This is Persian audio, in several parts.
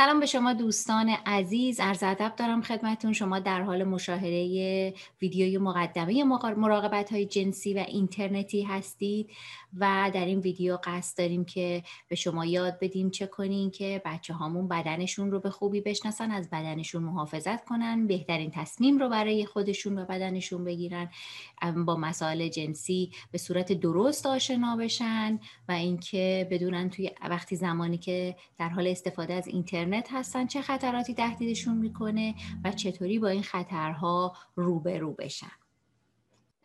سلام به شما دوستان عزیز. عرض ادب دارم خدمتون. شما در حال مشاهده ویدیوی مقدمه مراقبت های جنسی و اینترنتی هستید و در این ویدیو قصد داریم که به شما یاد بدیم چه کنین که بچه هامون بدنشون رو به خوبی بشناسن از بدنشون محافظت کنن بهترین تصمیم رو برای خودشون و بدنشون بگیرن با مسائل جنسی به صورت درست آشنا بشن و اینکه بدونن توی وقتی زمانی که در حال استفاده از اینترنت هستن چه خطراتی تهدیدشون می‌کنه و چطوری با این خطرها روبرو بشن.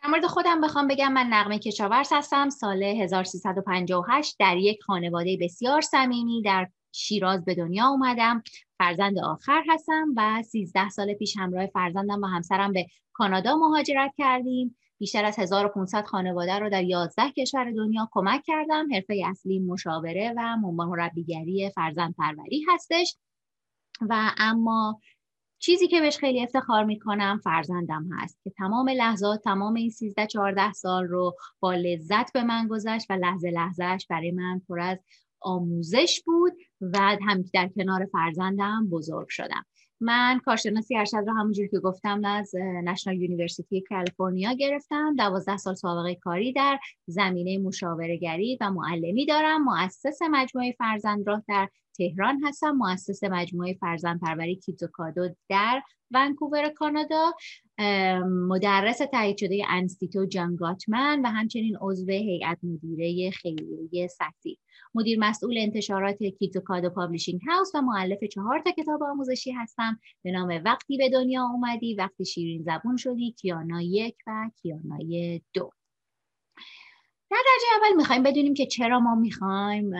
در مورد خودم بخوام بگم من نقمه کشاورز هستم. سال 1358 در یک خانواده بسیار صمیمی در شیراز به دنیا اومدم. فرزند آخر هستم و 13 سال پیش همراه فرزندم و همسرم به کانادا مهاجرت کردیم. بیشتر از 1500 خانواده رو در 11 کشور دنیا کمک کردم. حرفه اصلی مشاوره و مربیگری فرزند پروری هستش. و اما چیزی که بهش خیلی افتخار می‌کنم فرزندم هست که تمام لحظات تمام این 13 14 سال رو با لذت به من گذشت و لحظه لحظهش برای من پر از آموزش بود و هم در کنار فرزندم بزرگ شدم. من کارشناسی ارشد رو همونجور که گفتم از National University کالیفرنیا گرفتم. دوازده سال سابقه کاری در زمینه مشاورگری و معلمی دارم. مؤسس مجموعه فرزند راه در تهران هستم مؤسس مجموعه فرزند پروری کادو در ونکوور کانادا. مدرس تایید شده انستیتو جان گاتمن و همچنین عضو هیئت مدیره خیریه سطحی. مدیر مسئول انتشارات کادو Publishing House و مؤلف چهار تا کتاب آموزشی هستم. به نام وقتی به دنیا اومدی وقتی شیرین زبون شدی کیانا یک و کیانای دو. در درجه اول می‌خوایم بدونیم که چرا ما می‌خوایم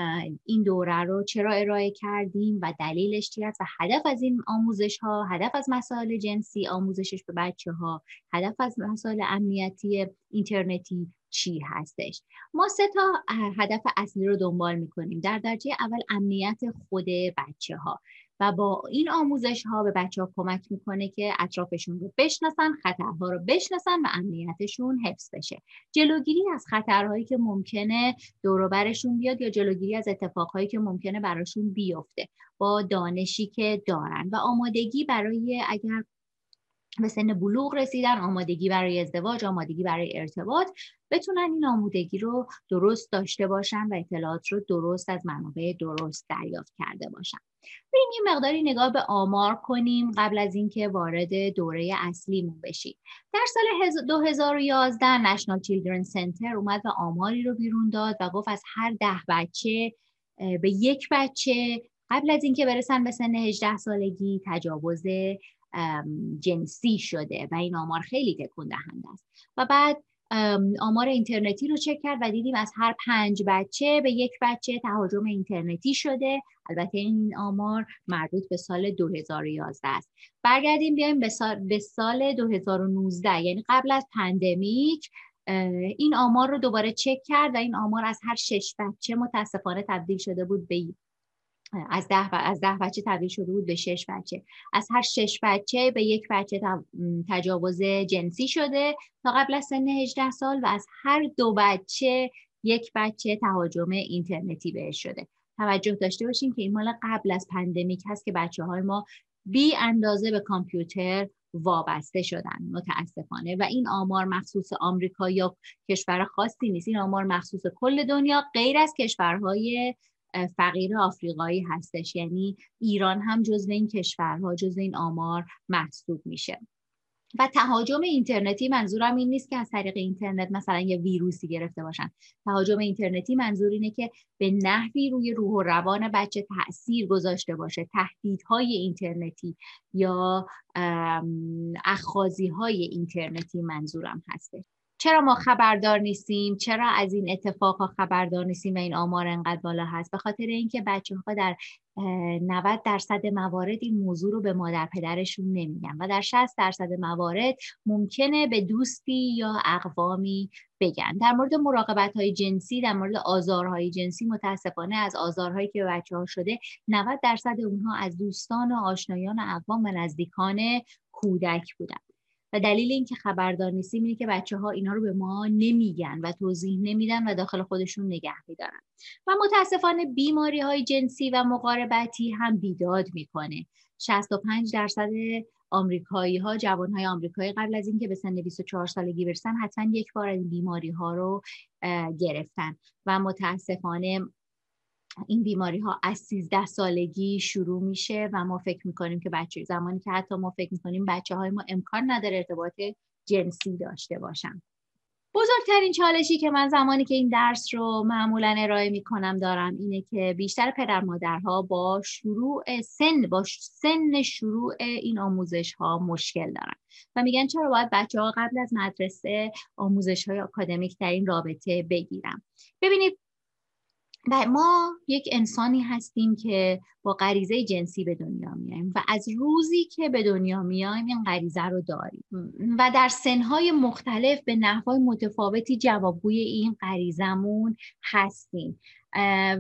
این دوره رو چرا ارائه کردیم و دلیلش چی است و هدف از این آموزش ها هدف از مسائل جنسی آموزشش به بچه ها هدف از مسائل امنیتی اینترنتی چی هستش؟ ما سه تا هدف اصلی رو دنبال می‌کنیم. در درجه اول امنیت خود بچه ها و با این آموزش ها به بچه ها کمک می‌کنه که اطرافشون رو بشناسن خطرها رو بشناسن و امنیتشون حفظ بشه. جلوگیری از خطرهایی که ممکنه دوروبرشون بیاد یا جلوگیری از اتفاقهایی که ممکنه براشون بیفته. با دانشی که دارن و آمادگی برای اگر به سن بلوغ رسیدن آمادگی برای ازدواج آمادگی برای ارتباط بتونن این آمودگی رو درست داشته باشن و اطلاعات رو درست از منابع درست دریافت کرده باشن. بریم یه مقداری نگاه به آمار کنیم قبل از اینکه وارد دوره اصلیمون بشیم. در سال 2011 نشنال چیلدرن سنتر اومد و آماری رو بیرون داد و گفت از هر ده بچه به یک بچه قبل از اینکه برسن به سن 18 سالگی تجاوز جنسی شده و این آمار خیلی تکون دهنده است. و بعد آمار اینترنتی رو چک کرد و دیدیم از هر پنج بچه به یک بچه تهاجم اینترنتی شده. البته این آمار مربوط به سال 2011 است. برگردیم بیایم به سال, به سال 2019 یعنی قبل از پندمیک این آمار رو دوباره چک کرد و این آمار از هر شش بچه متاسفانه تبدیل شده بود به از ده, از ده بچه تبدیل شده بود به شش بچه. از هر شش بچه به یک بچه تجاوز جنسی شده تا قبل از سن 18 سال و از هر دو بچه یک بچه تهاجم اینترنتی بهش شده. توجه داشته باشیم که این مال قبل از pandemic هست که بچه های ما بی اندازه به کامپیوتر وابسته شدن متاسفانه. و این آمار مخصوص آمریکا یا کشور خاصی نیست. این آمار مخصوص کل دنیا غیر از کشورهای فقیر آفریقایی هستش. یعنی ایران هم جزو این کشورها جزو این آمار محسوب میشه. و تهاجم اینترنتی منظورم این نیست که از طریق اینترنت مثلا یه ویروسی گرفته باشن. تهاجم اینترنتی منظور اینه که به نحوی روی روح و روان بچه تاثیر گذاشته باشه. تهدیدهای اینترنتی یا اخازی های اینترنتی منظورم هسته چرا ما خبردار نیستیم؟ چرا از این اتفاق خبردار نیستیم و این آمار انقدر بالا هست؟ به خاطر اینکه بچه ها در 90 درصد موارد این موضوع رو به مادر پدرشون نمیگن و در 60 درصد موارد ممکنه به دوستی یا اقوامی بگن. در مورد مراقبت های جنسی در مورد آزارهای جنسی متاسفانه از آزارهایی که به بچه ها شده 90 درصد اونها از دوستان و آشنایان و اقوام و نزدیکان کودک بودن. و دلیل اینکه خبردار نیستیم اینه که بچه ها اینا رو به ما نمیگن و توضیح نمیدن و داخل خودشون نگه میدارن. و متاسفانه بیماری های جنسی و مقاربتی هم بیداد می‌کنه. 65 درصد آمریکایی ها جوان های آمریکایی قبل از اینکه به سن 24 سالگی برسن حتما یک بار این بیماری ها رو گرفتن. و متاسفانه این بیماری ها از 13 سالگی شروع میشه و ما فکر می‌کنیم که بچه زمانی که حتی ما فکر می‌کنیم بچه های ما امکان نداره ارتباط جنسی داشته باشن. بزرگترین چالشی که من زمانی که این درس رو معمولا ارائه می کنم دارم اینه که بیشتر پدر مادرها با شروع سن با سن شروع این آموزش ها مشکل دارن. و میگن چرا باید بچه ها قبل از مدرسه آموزش های اکادمیک در این رابطه بگیرم ببینید و ما یک انسانی هستیم که با غریزه جنسی به دنیا میایم و از روزی که به دنیا میایم این غریزه رو داریم. و در سنهای مختلف به نحوهای متفاوتی جوابگوی این غریزمون هستیم.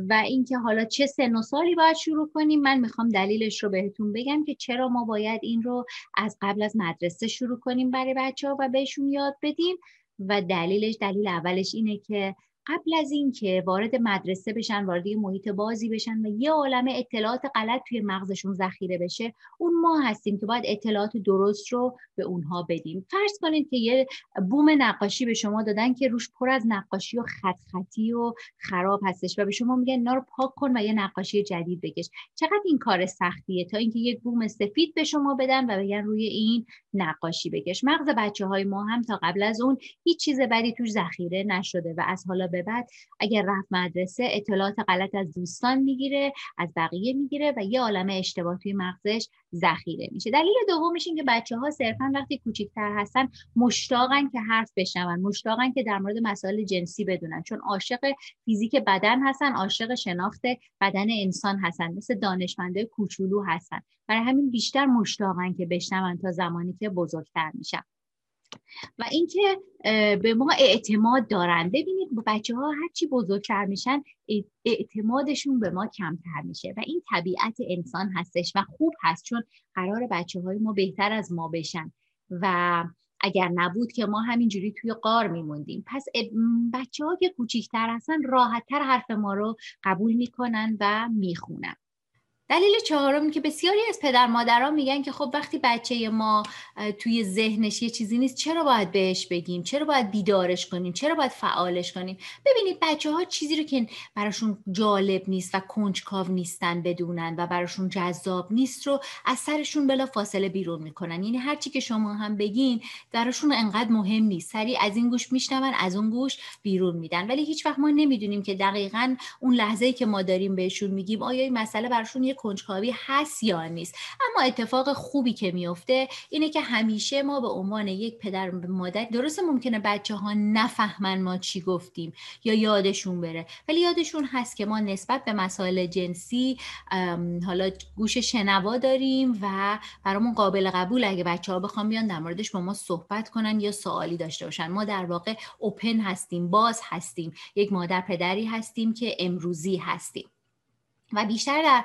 و اینکه حالا چه سن و سالی باید شروع کنیم من می‌خوام دلیلش رو بهتون بگم که چرا ما باید این رو از قبل از مدرسه شروع کنیم برای بچه ها و بهشون یاد بدیم. و دلیلش دلیل اولش اینه که قبل از اینکه وارد مدرسه بشن وارد یه محیط بازی بشن و یه عالمه اطلاعات غلط توی مغزشون ذخیره بشه اون ما هستیم که باید اطلاعات درست رو به اونها بدیم. فرض کنید که یه بوم نقاشی به شما دادن که روش پر از نقاشی و خط خطی و خراب هستش و به شما میگن اینا رو پاک کن و یه نقاشی جدید بکش. چقدر این کار سختیه تا اینکه یک بوم سفید به شما بدن و بگن روی این نقاشی بکش. مغز بچه های ما هم تا قبل از اون هیچ چیز بدی توش ذخیره نشده و از حالا به بعد اگر رفت مدرسه اطلاعات غلط از دوستان می‌گیره از بقیه می‌گیره و یه عالمه اشتباه توی مغزش ذخیره میشه. دلیل دومش این که بچه ها صرفا وقتی کوچیکتر هستن مشتاقن که حرف بشنون مشتاقن که در مورد مسائل جنسی بدونن. چون عاشق فیزیک بدن هستن عاشق شناخت بدن انسان هستن مثل دانشمنده کوچولو هستن. برای همین بیشتر مشتاقن که بشنون تا زمانی که بزرگتر میشن. و اینکه به ما اعتماد دارن. ببینید بچه ها هرچی بزرگتر میشن اعتمادشون به ما کمتر میشه و این طبیعت انسان هستش و خوب هست چون قرار بچه های ما بهتر از ما بشن. و اگر نبود که ما همینجوری توی قار میموندیم. پس بچه ها که کوچیکتر هستن راحتتر حرف ما رو قبول می‌کنن و می‌خونن. دلیل چهارم که بسیاری از پدر مادران میگن که خب وقتی بچه ما توی ذهنش یه چیزی نیست چرا باید بهش بگیم؟ چرا باید بیدارش کنیم؟ چرا باید فعالش کنیم؟ ببینید بچه ها چیزی رو که براشون جالب نیست و کنجکاو نیستن بدونن و براشون جذاب نیست رو از سرشون بلا فاصله بیرون می‌کنن. یعنی هرچی که شما هم بگین براشون انقدر مهم نیست. سری از این گوش میشنون از اون گوش بیرون میدن. ولی هیچ وقت ما نمی‌دونیم که دقیقا اون لحظه که ما داریم بهشون میگیم آیا این مسئله براشون کنجکاوی هست یا نیست. اما اتفاق خوبی که میفته اینه که همیشه ما به عنوان یک پدر مادر درست ممکنه بچه ها نفهمن ما چی گفتیم یا یادشون بره ولی یادشون هست که ما نسبت به مسائل جنسی حالا گوش شنوا داریم و برامون قابل قبول اگه بچه ها بخوام بیان در موردش با ما صحبت کنن یا سوالی داشته باشن. ما در واقع اوپن هستیم باز هستیم یک مادر پدری هستیم که امروزی هستیم. و بیشتر در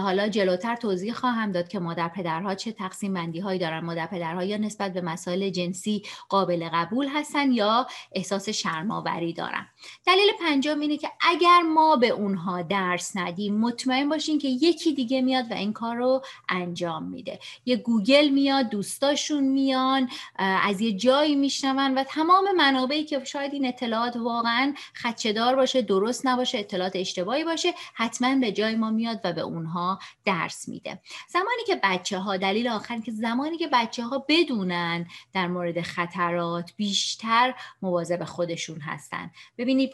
حالا جلوتر توضیح خواهم داد که مادر پدرها چه تقسیم بندی هایی دارن. مادر پدرها یا نسبت به مسائل جنسی قابل قبول هستن یا احساس شرماوری دارن. دلیل پنجم اینه که اگر ما به اونها درس ندیم مطمئن باشین که یکی دیگه میاد و این کار رو انجام میده. یه گوگل میاد دوستاشون میان از یه جایی میشنون و تمام منابعی که شاید این اطلاعات واقعا خدشدار باشه درست نباشه اطلاعات اشتباهی باشه حتما به جای ما میاد و به اونها درس میده. زمانی که بچه ها دلیل آخر که زمانی که بچه ها بدونن در مورد خطرات بیشتر مواظب خودشون هستن. ببینید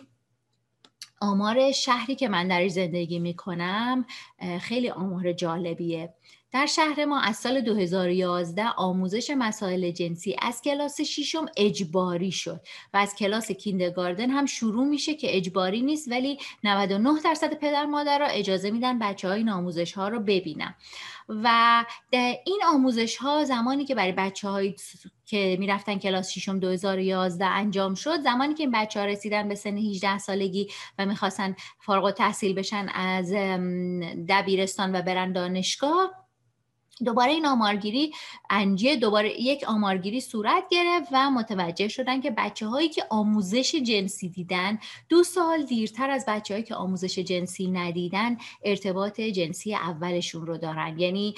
آمار شهری که من در زندگی می‌کنم خیلی آمار جالبیه. در شهر ما از سال 2011 آموزش مسائل جنسی از کلاس ششم اجباری شد و از کلاس کیندگاردن هم شروع میشه که اجباری نیست ولی 99 درصد پدر مادر را اجازه میدن بچه های این آموزش ها رو ببینن. و این آموزش ها زمانی که برای بچه های که می‌رفتن کلاس ششم 2011 انجام شد زمانی که این بچه ها رسیدن به سن 18 سالگی و می‌خواستن فارغ تحصیل بشن از دبیرستان و برن دانشگاه دوباره این آمارگیری انجیه دوباره یک آمارگیری صورت گرفت و متوجه شدن که بچه هایی که آموزش جنسی دیدن دو سال دیرتر از بچه هایی که آموزش جنسی ندیدن ارتباط جنسی اولشون رو دارن. یعنی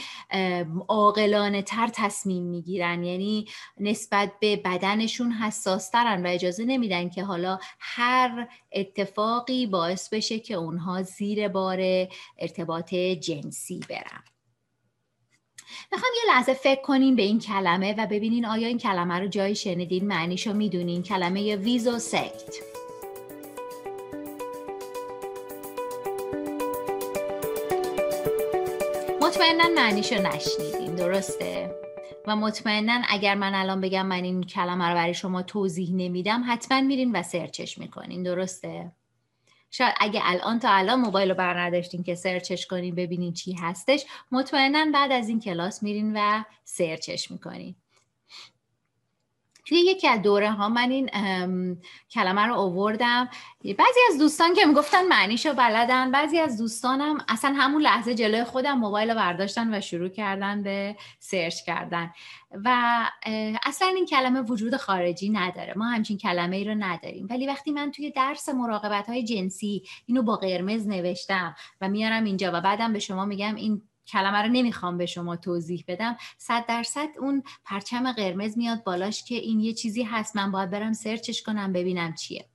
عاقلانه تر تصمیم می‌گیرن. یعنی نسبت به بدنشون حساسترن و اجازه نمیدن که حالا هر اتفاقی باعث بشه که اونها زیر بار ارتباط جنسی برن. می‌خوام یه لحظه فکر کنین به این کلمه و ببینین آیا این کلمه رو جایی شنیدین؟ معنیشو می‌دونین. کلمه ویزو سکت مطمئنا معنیشو نشنیدین. درسته؟ و مطمئنا اگر من الان بگم من این کلمه رو برای شما توضیح نمیدم حتما میرین و سرچش می‌کنین. درسته؟ شاید اگه الان تا الان موبایل رو بر نداشتین که سرچش کنین ببینین چی هستش مطمئنا بعد از این کلاس میرین و سرچش می‌کنین. توی یکی از دوره ها من این کلمه رو آوردم. بعضی از دوستان که می‌گفتن معنیشو بلدن بعضی از دوستانم اصلا همون لحظه جلوی خودم موبایل رو برداشتن و شروع کردن به سرچ کردن. و اصلا این کلمه وجود خارجی نداره. ما همچین کلمه ای رو نداریم. ولی وقتی من توی درس مراقبت های جنسی اینو با قرمز نوشتم و میارم اینجا و بعدم به شما میگم این کلمه رو نمی‌خوام به شما توضیح بدم. صد درصد اون پرچم قرمز میاد بالاش که این یه چیزی هست. من باید برم سرچش کنم ببینم چیه.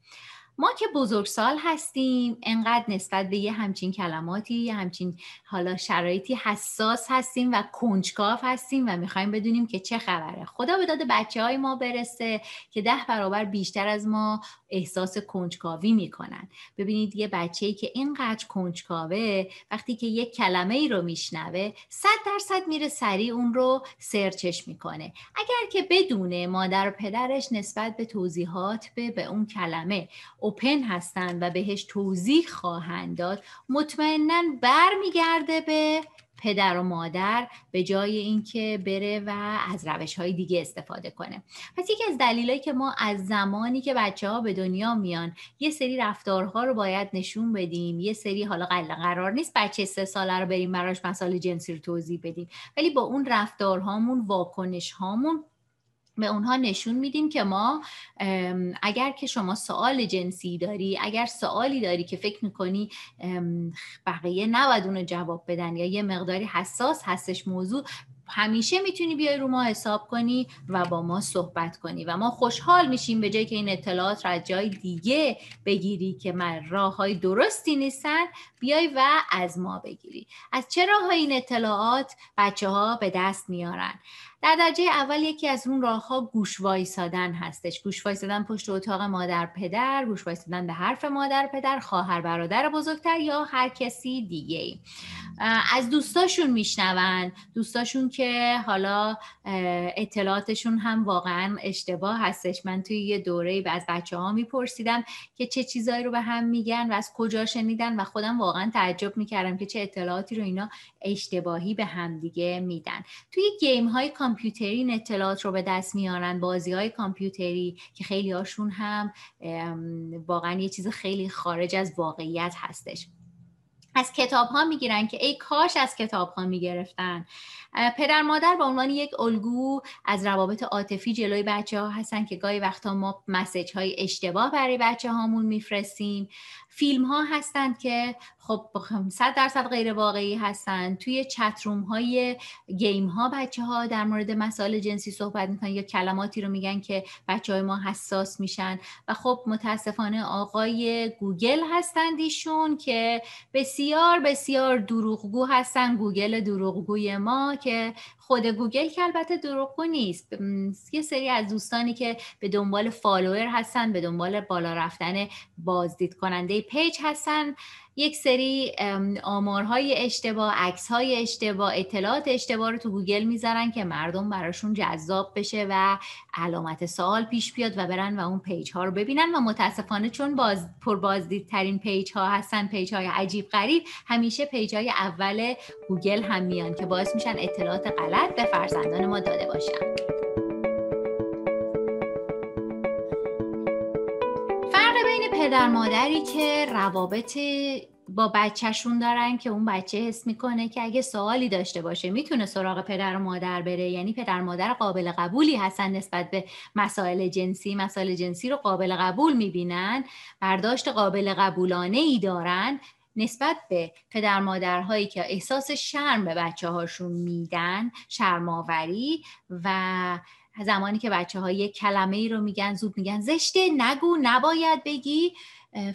ما که بزرگسال هستیم انقدر نسبت به یه همچین کلماتی یه همچین حالا شرایطی حساس هستیم و کنجکاف هستیم و می‌خوایم بدونیم که چه خبره. خدا به داد بچه های ما برسه که ده برابر بیشتر از ما احساس کنجکاوی می‌کنن. ببینید یه بچه ای که اینقدر کنجکاوه وقتی که یک کلمه ای رو میشنوه صد درصد میره سریع اون رو سرچش می‌کنه. اگر که بدونه مادر و پدرش نسبت به توضیحات به, به اون کلمه اوپن هستند و بهش توضیح خواهند داد مطمئنا برمیگرده به پدر و مادر به جای اینکه بره و از روش های دیگه استفاده کنه. پس یکی از دلایلی که ما از زمانی که بچه ها به دنیا میان یه سری رفتارها رو باید نشون بدیم یه سری حالا قرار نیست بچه سه ساله رو بریم براش مسائل جنسی رو توضیح بدیم ولی با اون رفتارهامون واکنش هامون به اونها نشون میدیم که ما اگر که شما سوال جنسی داری اگر سوالی داری که فکر می‌کنی بقیه نباید اونو جواب بدن یا یه مقداری حساس هستش موضوع همیشه می‌تونی بیای رو ما حساب کنی و با ما صحبت کنی و ما خوشحال میشیم به جای که این اطلاعات را از جای دیگه بگیری که من راه های درستی نیستن بیای و از ما بگیری. از چه راه این اطلاعات بچه ها به دست میارن؟ در درجه اول یکی از اون راه ها گوش وایسادن هستش. گوش وایسادن پشت اتاق مادر پدر گوش وایسادن به حرف مادر پدر خواهر برادر بزرگتر یا هر کسی دیگه. از دوستاشون میشنون. دوستاشون که حالا اطلاعاتشون هم واقعا اشتباه هستش. من توی یه دوره از بچه ها میپرسیدم که چه چیزایی رو به هم میگن و از کجا شنیدن و خودم واقعا تعجب می‌کردم که چه اطلاعاتی رو اینا اشتباهی به هم دیگه میدن. توی گیم های کامپیوتری این اطلاعات رو به دست میارن بازی های کامپیوتری که خیلی هاشون هم واقعا یه چیز خیلی خارج از واقعیت هستش. از کتاب ها می‌گیرن که ای کاش از کتاب ها می‌گرفتن. پدر مادر به عنوان یک الگو از روابط عاطفی جلوی بچه ها هستن که گاهی وقتا ما مسیج های اشتباه برای بچه هامون میفرستیم. فیلم ها هستند که خب صد درصد غیر واقعی هستند توی چتروم های گیم ها بچه ها در مورد مسائل جنسی صحبت می‌کنن یا کلماتی رو میگن که بچه های ما حساس میشن. و خب متاسفانه آقای گوگل هستند ایشون که بسیار بسیار دروغگو هستن. گوگل دروغگوی ما که خود گوگل که البته دروغگو نیست. یه سری از دوستانی که به دنبال follower هستن به دنبال بالا رفتن بازدید کننده page هستن. یک سری آمارهای اشتباه عکسهای اشتباه اطلاعات اشتباه رو تو گوگل می‌ذارن که مردم براشون جذاب بشه و علامت سوال پیش بیاد و برن و اون page ها رو ببینن و متاسفانه چون باز پر بازدیدترین page ها هستن page های عجیب غریب همیشه page های اول گوگل هم میان که باعث میشن اطلاعات غلط به فرزندان ما داده باشن فرق بین پدر مادری که روابط با بچهشون دارن که اون بچه حس می‌کنه که اگه سوالی داشته باشه می‌تونه سراغ پدر و مادر بره. یعنی پدر و مادر قابل قبولی هستن نسبت به مسائل جنسی. مسائل جنسی رو قابل قبول می‌بینن برداشت قابل قبولانه ای دارن. نسبت به پدر مادرهایی که احساس شرم به بچه هاشون میدن شرماوری و زمانی که بچه ها یک کلمه ای رو میگن زود میگن زشته نگو نباید بگی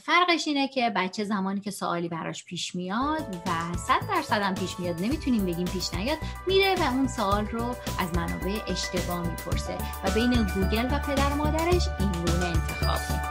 فرقش اینه که بچه زمانی که سوالی براش پیش میاد و صد درصد هم پیش میاد نمی‌تونیم بگیم پیش نیاد میره و اون سوال رو از منابع اشتباه می‌پرسه و بین گوگل و پدر مادرش این گونه انتخاب می‌کنه.